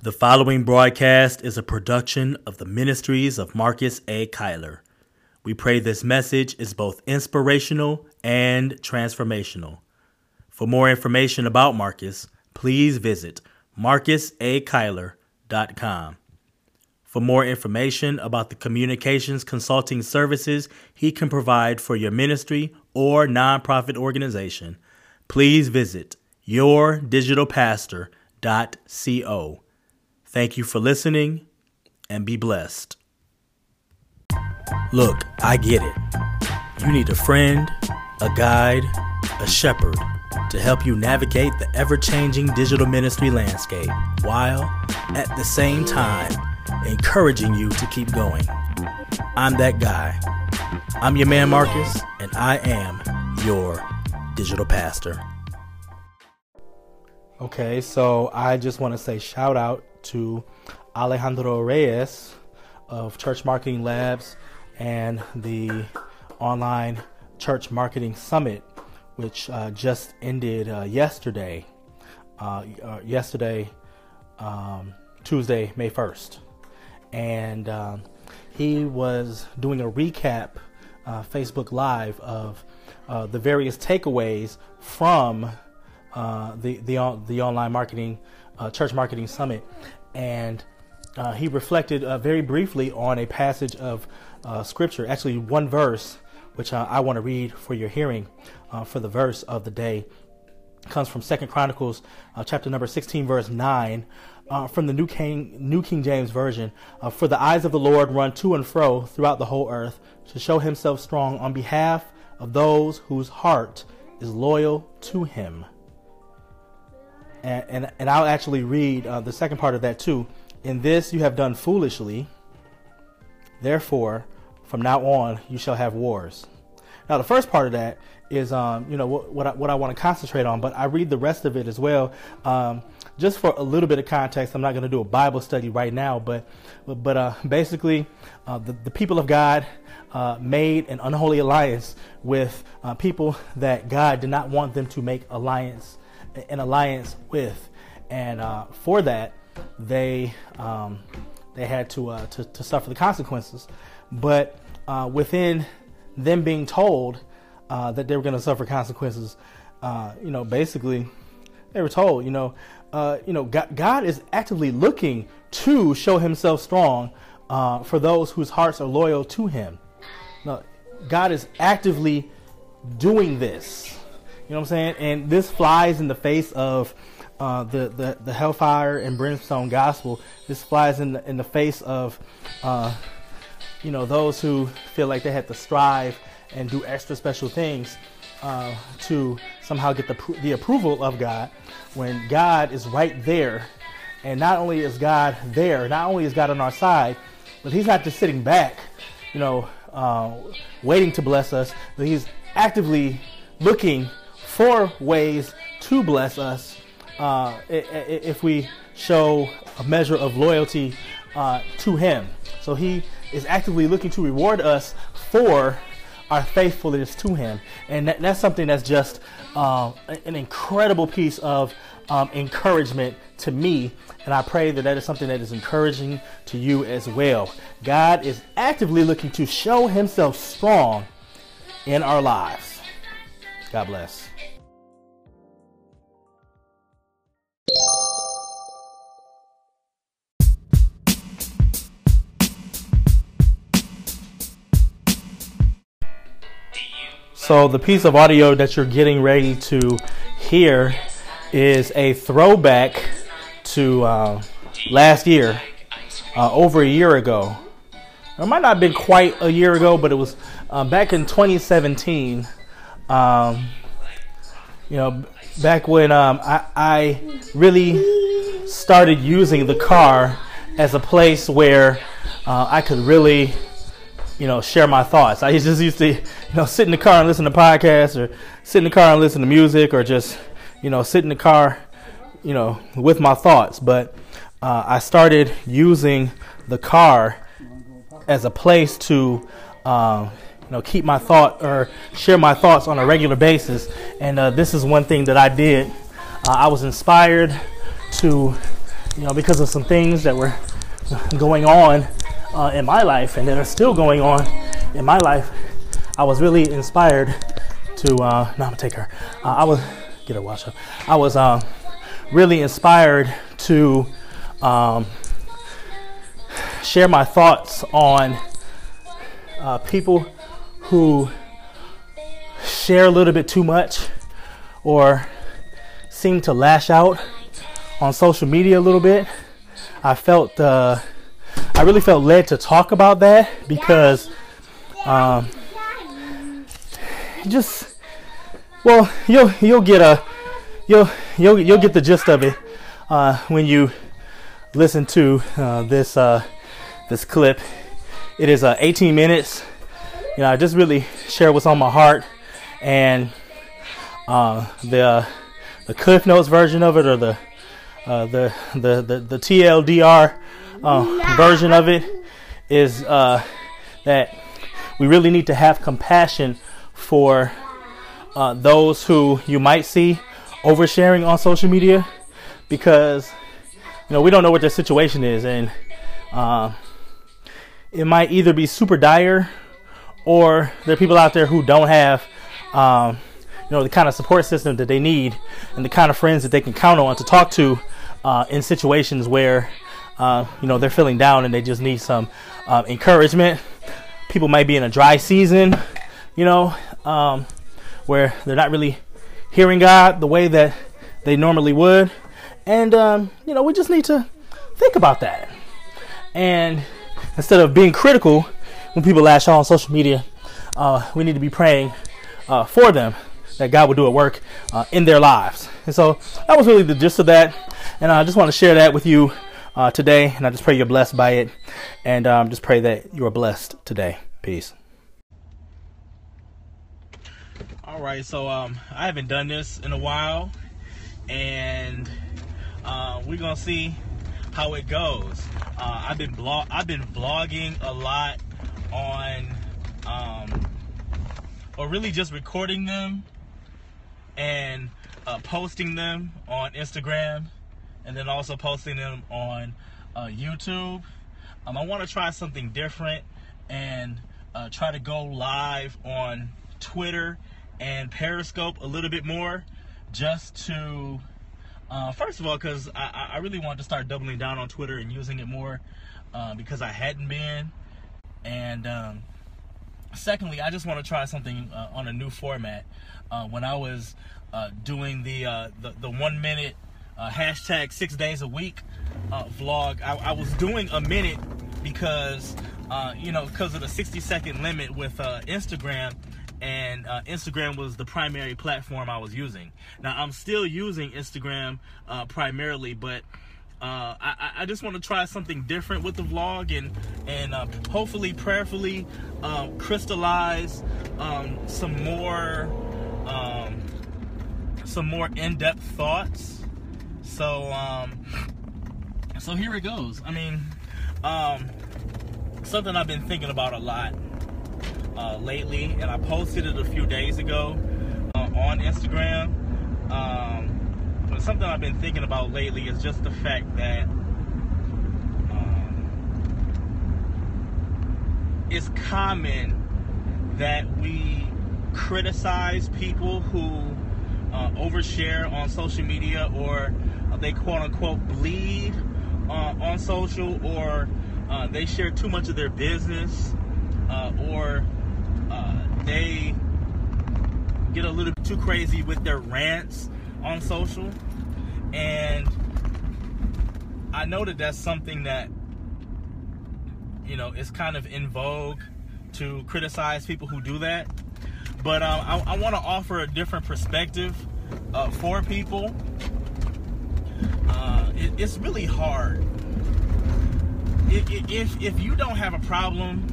The following broadcast is a production of the ministries of Marcus A. Kyler. We pray this message is both inspirational and transformational. For more information about Marcus, please visit marcusakyler.com. For more information about the communications consulting services he can provide for your ministry or nonprofit organization, please visit yourdigitalpastor.co. Thank you for listening and be blessed. Look, I get it. You need a friend, a guide, a shepherd to help you navigate the ever changing digital ministry landscape while at the same time encouraging you to keep going. I'm that guy. I'm your man, Marcus, and I am your digital pastor. Okay, so I just want to say shout out to Alejandro Reyes of Church Marketing Labs and the online Church Marketing Summit, which uh, just ended uh, yesterday. Uh, uh yesterday, um, Tuesday, May 1st. And um, he was doing a recap uh, Facebook Live of uh, the various takeaways from the, the, the online marketing, church marketing summit. And he reflected very briefly on a passage of uh, scripture, actually one verse, which uh, I want to read for your hearing uh, for the verse of the day. It comes from Second Chronicles, uh, chapter number 16, verse 9. Uh, from the New King, New King James Version, uh, for the eyes of the Lord run to and fro throughout the whole earth to show himself strong on behalf of those whose heart is loyal to him. And, and, and I'll actually read the second part of that too. In this you have done foolishly Therefore, from now on, you shall have wars. Now, the first part of that is, um, you know, what, what I, what I want to concentrate on, but I read the rest of it as well. Um, just for a little bit of context, I'm not going to do a Bible study right now, but, but uh, basically, uh, the, the people of God uh, made an unholy alliance with uh, people that God did not want them to make alliance, an alliance with. And uh, for that, they um, they had to, uh, to, to suffer the consequences. But uh, within them being told uh, that they were going to suffer consequences, uh, you know, basically, they were told, you know, uh, you know, God, God, is actively looking to show Himself strong uh, for those whose hearts are loyal to Him. Now, God is actively doing this. You know what I'm saying? And this flies in the face of uh, the, the, the hellfire and brimstone gospel. This flies in the, in the face of, uh, you know, those who feel like they have to strive and do extra special things uh, to somehow get the, the approval of God when God is right there. And not only is God there, not only is God on our side, but He's not just sitting back, you know, uh, waiting to bless us, but He's actively looking for ways to bless us uh, if we show a measure of loyalty uh, to Him. So He is actively looking to reward us for our faithfulness to Him, and that, that's something that's just uh, an incredible piece of um, encouragement to me. And I pray that that is something that is encouraging to you as well. God is actively looking to show Himself strong in our lives. God bless. So the piece of audio that you're getting ready to hear is a throwback to uh, last year, uh, over a year ago. It might not have been quite a year ago, but it was uh, back in 2017. Um, you know, back when um, I, I really started using the car as a place where uh, I could really you know, share my thoughts. I just used to, you know, sit in the car and listen to podcasts or sit in the car and listen to music or just, you know, sit in the car, you know, with my thoughts. But uh, I started using the car as a place to, uh, you know, keep my thought or share my thoughts on a regular basis. And uh, this is one thing that I did. Uh, I was inspired to you know, because of some things that were going on uh, in my life and that are still going on in my life, I was really inspired to. Uh, no, I'm gonna take her. Uh, I was get her wash up. I was uh, really inspired to um, share my thoughts on uh, people who share a little bit too much or seem to lash out on social media a little bit. I felt uh, I really felt led to talk about that because um, just well you'll you'll get a you'll you'll you'll get the gist of it uh, when you listen to uh, this uh, this clip. It is uh, 18 minutes. You know, I just really share what's on my heart, and uh, the the Cliff Notes version of it, or the uh, the, the the the TLDR uh, version of it, is uh, that we really need to have compassion for uh, those who you might see oversharing on social media because you know we don't know what their situation is and uh, it might either be super dire or there are people out there who don't have um, you know the kind of support system that they need and the kind of friends that they can count on to talk to uh, in situations where uh, you know they're feeling down and they just need some uh, encouragement people might be in a dry season you know um, where they're not really hearing God the way that they normally would. And, um, you know, we just need to think about that. And instead of being critical when people lash out on social media, uh, we need to be praying uh, for them that God will do a work uh, in their lives. And so that was really the gist of that. And I just want to share that with you uh, today. And I just pray you're blessed by it. And um, just pray that you are blessed today. Peace. All right, so um, I haven't done this in a while, and uh, we're gonna see how it goes. Uh, I've been blog, I've been vlogging a lot on, um, or really just recording them and uh, posting them on Instagram, and then also posting them on uh, YouTube. Um, I want to try something different and uh, try to go live on Twitter and Periscope a little bit more just to, uh, first of all, because I, I, really want to start doubling down on Twitter and using it more uh, because I hadn't been. And um, secondly, I just want to try something uh, on a new format. Uh, when I was uh, doing the, the, the one minute hashtag six days a week vlog, I, I, was doing a minute because you know because of the 60 second limit with Instagram and uh, Instagram was the primary platform I was using. Now I'm still using Instagram uh, primarily, but uh, I, I, just want to try something different with the vlog and and uh, hopefully, prayerfully, um, crystallize um, some more um, some more in-depth thoughts. So um, so here it goes. I mean, um, something I've been thinking about a lot uh, lately, and I posted it a few days ago uh, on Instagram. Um, but something I've been thinking about lately is just the fact that um, it's common that we criticize people who uh, overshare on social media or they quote unquote bleed uh, on social or uh, they share too much of their business uh, or they get a little bit too crazy with their rants on social. And I know that that's something that, you know, is kind of in vogue to criticize people who do that. But um, I, I want to offer a different perspective uh, for people. It, it's really hard. If, if you don't have a problem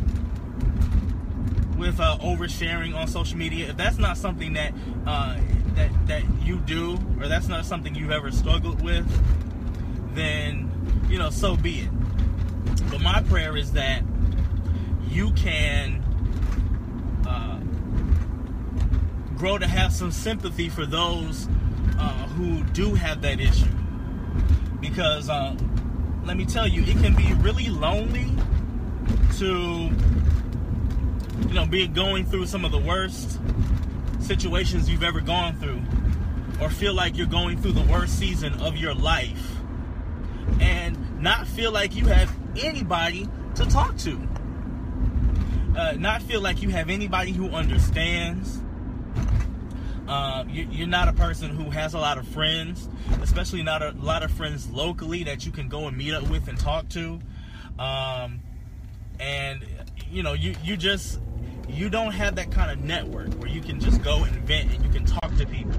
with uh, oversharing on social media, if that's not something that uh, that that you do, or that's not something you've ever struggled with, then you know, so be it. But my prayer is that you can uh, grow to have some sympathy for those uh, who do have that issue, because uh, let me tell you, it can be really lonely to, you know, be going through some of the worst situations you've ever gone through, or feel like you're going through the worst season of your life, and not feel like you have anybody to talk to. Uh, not feel like you have anybody who understands. Uh, you, are not a person who has a lot of friends, especially not a lot of friends locally that you can go and meet up with and talk to. Um, and you know, you you just you don't have that kind of network where you can just go and vent and you can talk to people.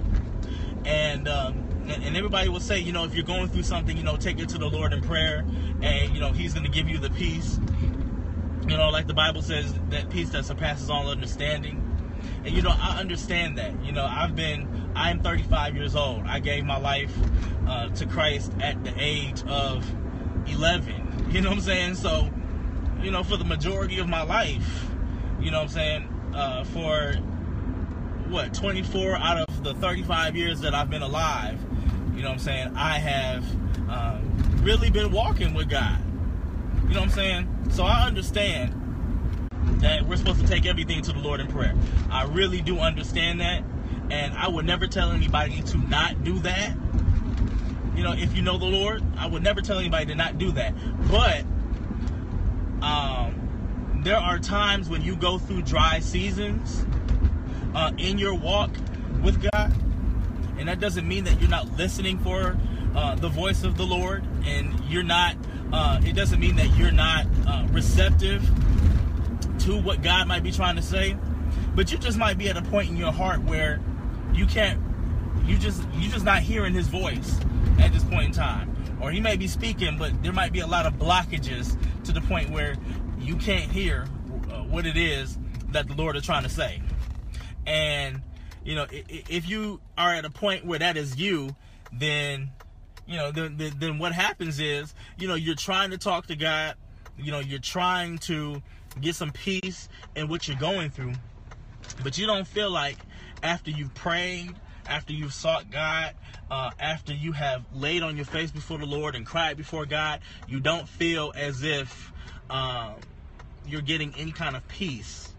And um, and, and everybody will say, you know, if you're going through something, you know, take it to the Lord in prayer, and you know, He's going to give you the peace. You know, like the Bible says, that peace that surpasses all understanding. And you know, I understand that. You know, I've been, I am 35 years old. I gave my life uh, to Christ at the age of 11. You know what I'm saying? So, you know, for the majority of my life, you know what I'm saying, uh, for what 24 out of the 35 years that I've been alive, you know what I'm saying, I have um, really been walking with God. You know what I'm saying? So I understand that we're supposed to take everything to the Lord in prayer. I really do understand that. And I would never tell anybody to not do that. You know, if you know the Lord, I would never tell anybody to not do that. But um, there are times when you go through dry seasons uh, in your walk with God. And that doesn't mean that you're not listening for uh, the voice of the Lord, and you're not. Uh, it doesn't mean that you're not uh, receptive to what God might be trying to say, but you just might be at a point in your heart where you can't. You just you just not hearing His voice at this point in time, or He may be speaking, but there might be a lot of blockages to the point where you can't hear uh, what it is that the Lord is trying to say. And you know, if you are at a point where that is you, then you know, then, then, then what happens is, you know, you're trying to talk to God, you know, you're trying to get some peace in what you're going through, but you don't feel like after you've prayed, after you've sought God, uh, after you have laid on your face before the Lord and cried before God, you don't feel as if um, you're getting any kind of peace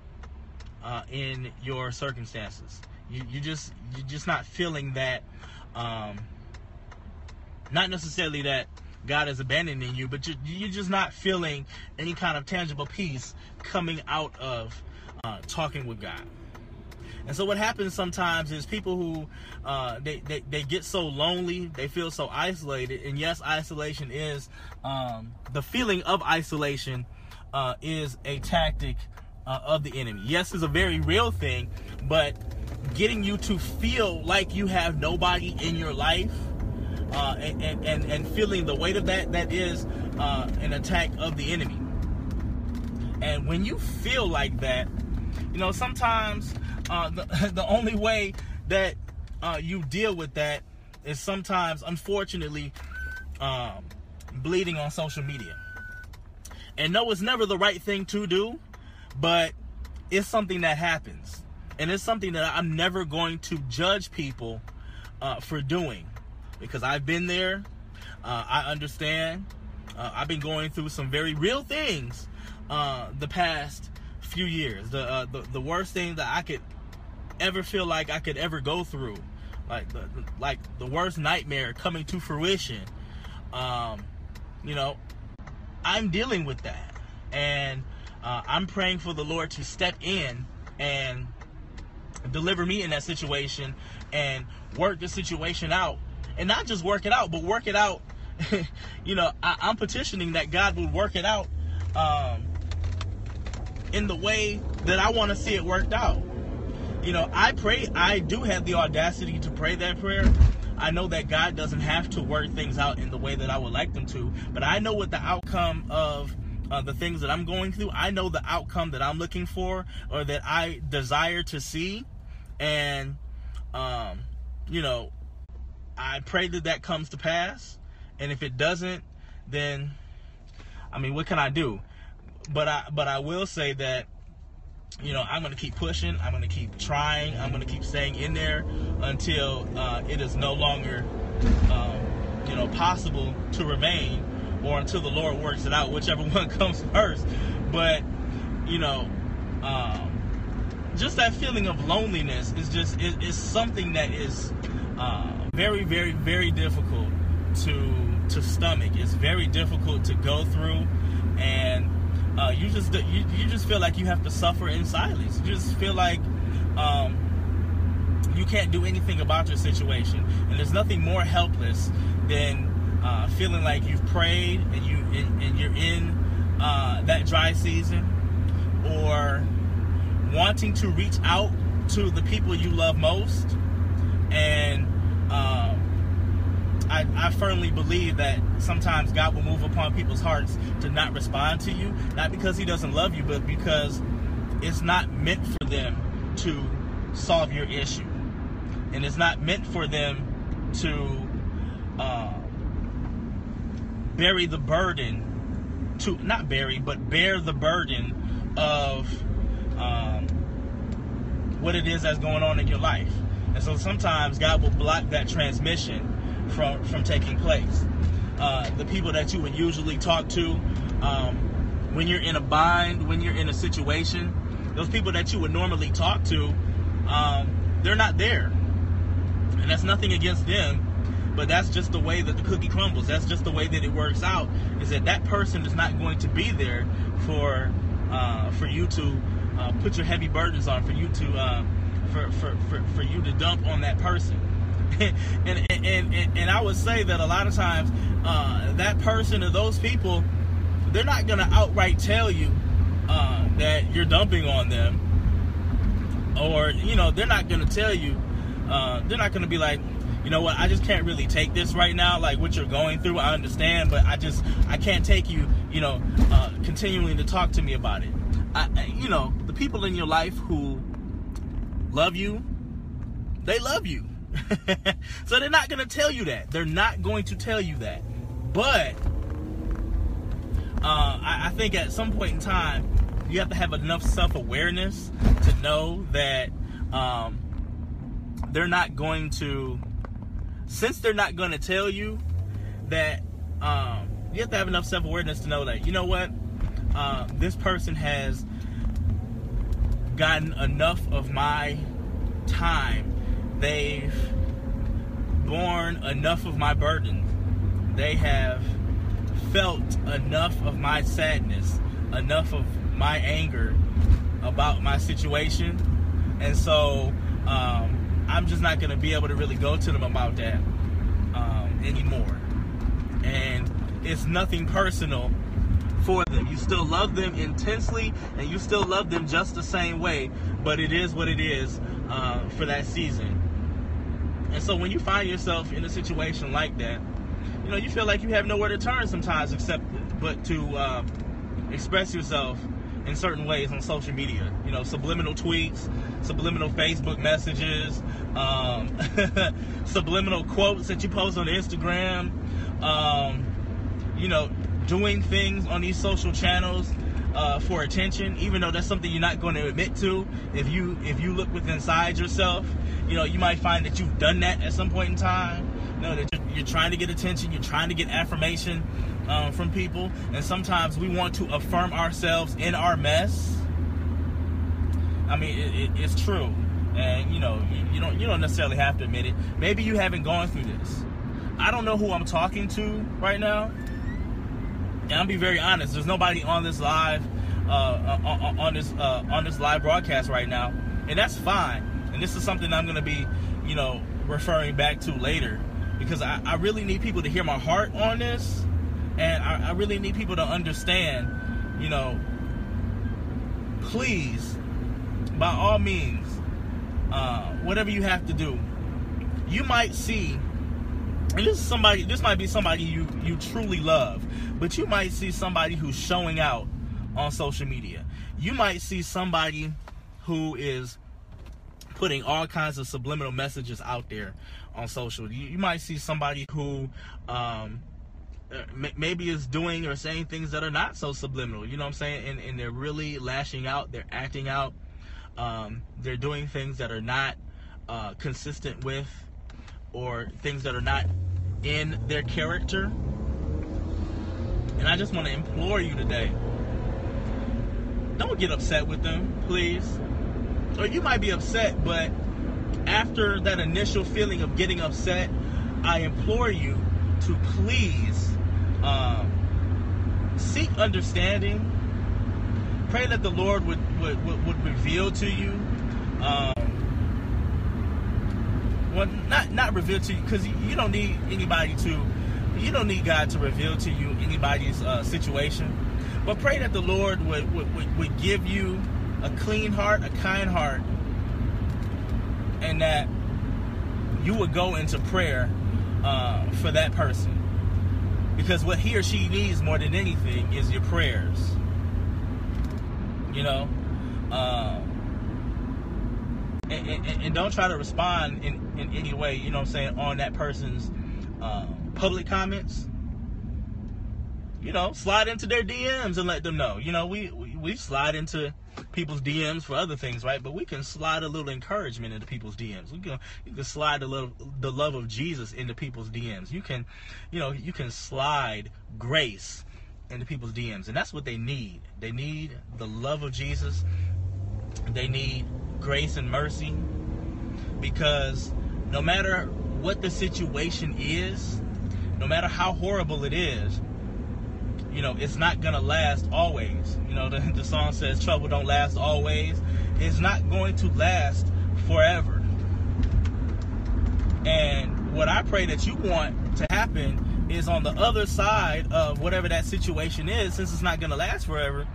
uh, in your circumstances. You, you just you're just not feeling that. Um, not necessarily that God is abandoning you, but you're, you're just not feeling any kind of tangible peace coming out of uh, talking with God. And so what happens sometimes is people who uh, they, they, they get so lonely, they feel so isolated, and yes, isolation is um, the feeling of isolation uh, is a tactic uh, of the enemy. Yes, it's a very real thing, but getting you to feel like you have nobody in your life uh, and, and, and feeling the weight of that, that is uh, an attack of the enemy. And when you feel like that, you know, sometimes uh, the, the only way that uh, you deal with that is sometimes, unfortunately, um, bleeding on social media. And no, it's never the right thing to do, but it's something that happens. And it's something that I'm never going to judge people uh, for doing because I've been there. Uh, I understand. Uh, I've been going through some very real things uh, the past few years. The, uh, the the worst thing that I could ever feel like I could ever go through, like the, like the worst nightmare coming to fruition. Um, you know, I'm dealing with that, and uh, I'm praying for the Lord to step in and deliver me in that situation and work the situation out and not just work it out, but work it out. you know, I, am petitioning that God would work it out um, in the way that I want to see it worked out. You know, I pray, I do have the audacity to pray that prayer. I know that God doesn't have to work things out in the way that I would like them to, but I know what the outcome of uh, the things that I'm going through. I know the outcome that I'm looking for or that I desire to see. And, um, you know, I pray that that comes to pass. And if it doesn't, then I mean, what can I do? But I but I will say that you know I'm going to keep pushing. I'm going to keep trying. I'm going to keep staying in there until uh, it is no longer um, you know possible to remain or until the Lord works it out, whichever one comes first. But you know, um, just that feeling of loneliness is just is, something that is uh, very, very, very difficult to to stomach. It's very difficult to go through, and uh, you just you, you just feel like you have to suffer in silence. You just feel like um, you can't do anything about your situation, and there's nothing more helpless than uh, feeling like you've prayed and you and, and you're in uh, that dry season, or wanting to reach out to the people you love most, and um, I, I, firmly believe that sometimes God will move upon people's hearts to not respond to you, not because He doesn't love you, but because it's not meant for them to solve your issue. And it's not meant for them to uh, bury the burden, to not bury, but bear the burden of um, what it is that's going on in your life. And so sometimes God will block that transmission from from taking place. Uh, the people that you would usually talk to um, when you're in a bind, when you're in a situation, those people that you would normally talk to, um, they're not there, and that's nothing against them. But that's just the way that the cookie crumbles. That's just the way that it works out. Is that that person is not going to be there for uh, for you to uh, put your heavy burdens on, for you to uh, for, for, for, for you to dump on that person. and, and, and, and I would say that a lot of times uh, that person or those people, they're not going to outright tell you uh, that you're dumping on them. Or, you know, they're not going to tell you, uh, they're not going to be like, you know what, I just can't really take this right now, like what you're going through. I understand, but I just, I can't take you, you know, uh, continuing to talk to me about it. I, you know, the people in your life who love you, they love you. so they're not going to tell you that. They're not going to tell you that. But uh, I, I, think at some point in time, you have to have enough self awareness to know that um, they're not going to, since they're not going to tell you that, um, you have to have enough self awareness to know that, you know what, uh, this person has gotten enough of my time. They've borne enough of my burden. They have felt enough of my sadness, enough of my anger about my situation. And so um, I'm just not going to be able to really go to them about that um, anymore. And it's nothing personal for them. You still love them intensely and you still love them just the same way, but it is what it is uh, for that season. And so when you find yourself in a situation like that, you know, you feel like you have nowhere to turn sometimes except but to uh, express yourself in certain ways on social media. You know, subliminal tweets, subliminal Facebook messages, um, subliminal quotes that you post on Instagram. Um, you know, doing things on these social channels uh, for attention, even though that's something you're not going to admit to. If you if you look within inside yourself, you know you might find that you've done that at some point in time. You know that you're, trying to get attention, you're trying to get affirmation um, from people, and sometimes we want to affirm ourselves in our mess. I mean, it, it, it's true, and you know you, you don't you don't necessarily have to admit it. Maybe you haven't gone through this. I don't know who I'm talking to right now and I'll be very honest. There's nobody on this live, uh, uh on, on, this uh, on this live broadcast right now, and that's fine. And this is something I'm to be, you know, referring back to later because I, I really need people to hear my heart on this, and I, I really need people to understand, you know, please, by all means, uh, whatever you have to do, you might see and this is somebody this might be somebody you you truly love but you might see somebody who's showing out on social media. You might see somebody who is putting all kinds of subliminal messages out there on social. You, you might see somebody who um, uh, maybe is doing or saying things that are not so subliminal you know what i'm saying? And, and they're really lashing out they're acting out um, they're doing things that are not uh, consistent with or things that are not in their character. And I just want to implore you today don't get upset with them, please. Or you might be upset, but after that initial feeling of getting upset, I implore you to please um, seek understanding. Pray that the Lord would, would, would, reveal to you. Um, well, not not reveal to you because you don't need anybody to you don't need God to reveal to you anybody's uh, situation. But pray that the Lord would, would, would, give you a clean heart, a kind heart, and that you would go into prayer uh, for that person. Because what he or she needs more than anything is your prayers. You know? Um, and, and, don't try to respond in, in any way, you know what I'm saying, on that person's uh, public comments, you know, slide into their DMs and let them know. You know, we, we we slide into people's DMs for other things, right? But we can slide a little encouragement into people's DMs. We can you can slide the love of Jesus into people's DMs. You can, you know, you can slide grace into people's DMs, and that's what they need. They need the love of Jesus. They need grace and mercy because no matter what the situation is, no matter how horrible it is, you know, it's not gonna last always. You know, the, the song says trouble don't last always. It's not going to last forever. And what I pray that you want to happen is on the other side of whatever that situation is, since it's not gonna last forever,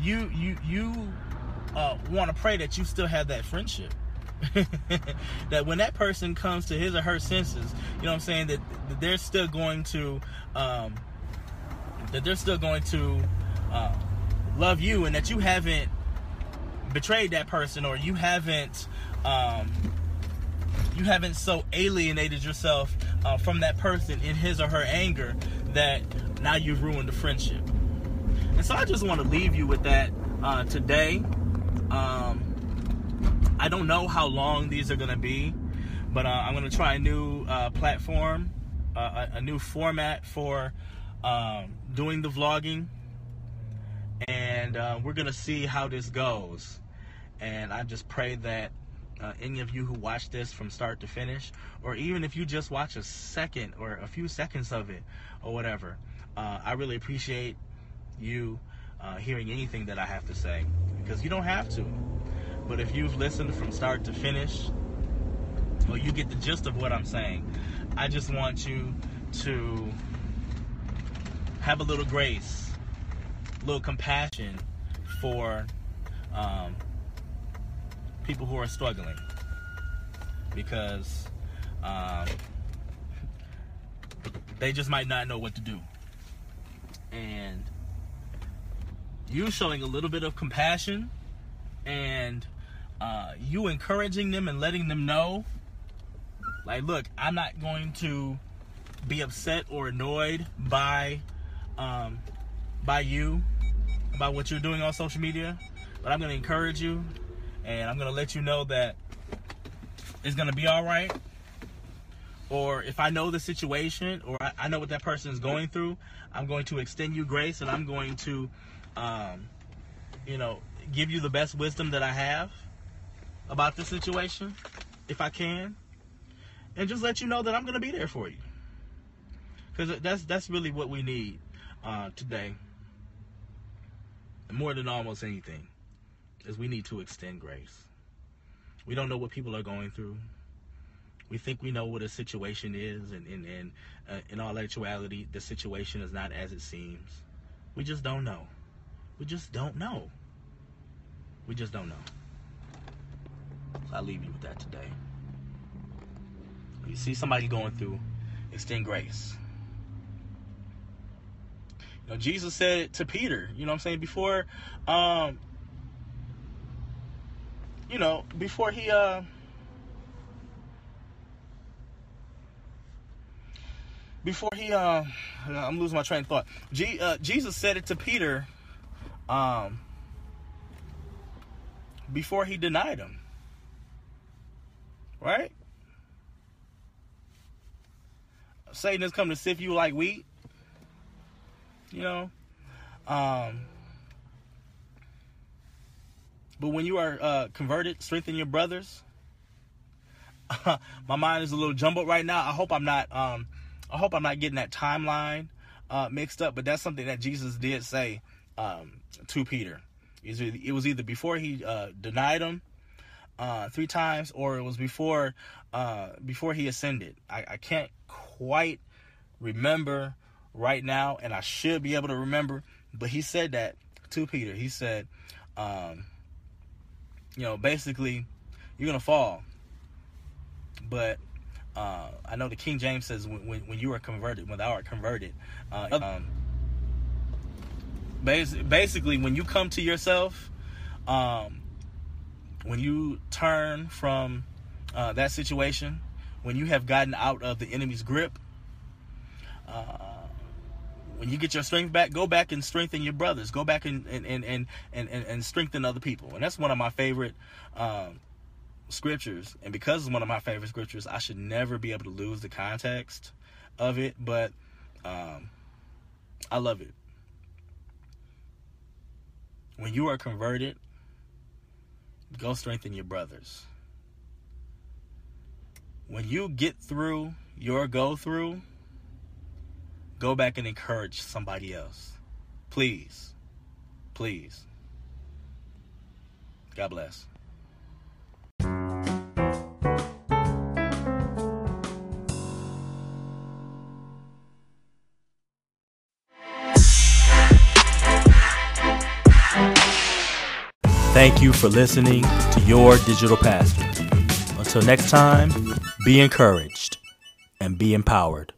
you you you uh, want to pray that you still have that friendship. that when that person comes to his or her senses, you know what I'm saying, that, that they're still going to um, that they're still going to uh, love you and that you haven't betrayed that person or you haven't um, you haven't so alienated yourself uh, from that person in his or her anger that now you've ruined the friendship. And so I just want to leave you with that uh, today. Um, I don't know how long these are going to be, but uh, I'm going to try a new uh, platform, uh, a, a, new format for um, doing the vlogging, and uh, we're going to see how this goes. And I just pray that uh, any of you who watch this from start to finish, or even if you just watch a second or a few seconds of it or whatever, uh, I really appreciate you hearing anything that I have to say because you don't have to. But if you've listened from start to finish, well, you get the gist of what I'm saying, I just want you to have a little grace, a little compassion for um, people who are struggling. Because um, they just might not know what to do. And you showing a little bit of compassion and uh, you encouraging them and letting them know, like, look, I'm not going to be upset or annoyed by um, by you by what you're doing on social media, but I'm going to encourage you and I'm going to let you know that it's going to be all right. Or if I know the situation or I, I know what that person is going through, I'm going to extend you grace and I'm going to, um, you know, give you the best wisdom that I have about the situation, if I can, and just let you know that I'm going to be there for you. Because that's that's really what we need uh, today, more than almost anything, is we need to extend grace. We don't know what people are going through. We think we know what a situation is, and, and, and uh, in all actuality, the situation is not as it seems. We just don't know. We just don't know. We just don't know. So I leave you with that today. You see somebody going through, extend grace. You know, Jesus said it to Peter, you know what I'm saying, before um you know, before he uh before he uh I'm losing my train of thought. G, uh, Jesus said it to Peter um before he denied him. Right? Satan has come to sift you like wheat. you know. Um, but when you are uh, converted, strengthen your brothers. my mind is a little jumbled right now. I hope I'm not. Um, I hope I'm not getting that timeline uh, mixed up. But that's something that Jesus did say um, to Peter. It was either before he uh, denied him uh, three times, or it was before uh, before he ascended. I, I can't quite remember right now, and I should be able to remember. But he said that to Peter. He said, um, you know, basically, you're gonna fall, but uh, I know the King James says when, when, when you are converted, when thou art converted. Uh, um, basically, when you come to yourself, um, when you turn from uh, that situation, when you have gotten out of the enemy's grip, uh, when you get your strength back, go back and strengthen your brothers. Go back and and and and and, and strengthen other people. And that's one of my favorite um, scriptures. And because it's one of my favorite scriptures, I should never be able to lose the context of it. But um, I love it. When you are converted, go strengthen your brothers. When you get through your go through, go back and encourage somebody else. Please. Please. God bless. Thank you for listening to Your Digital Pastor. Until next time, be encouraged and be empowered.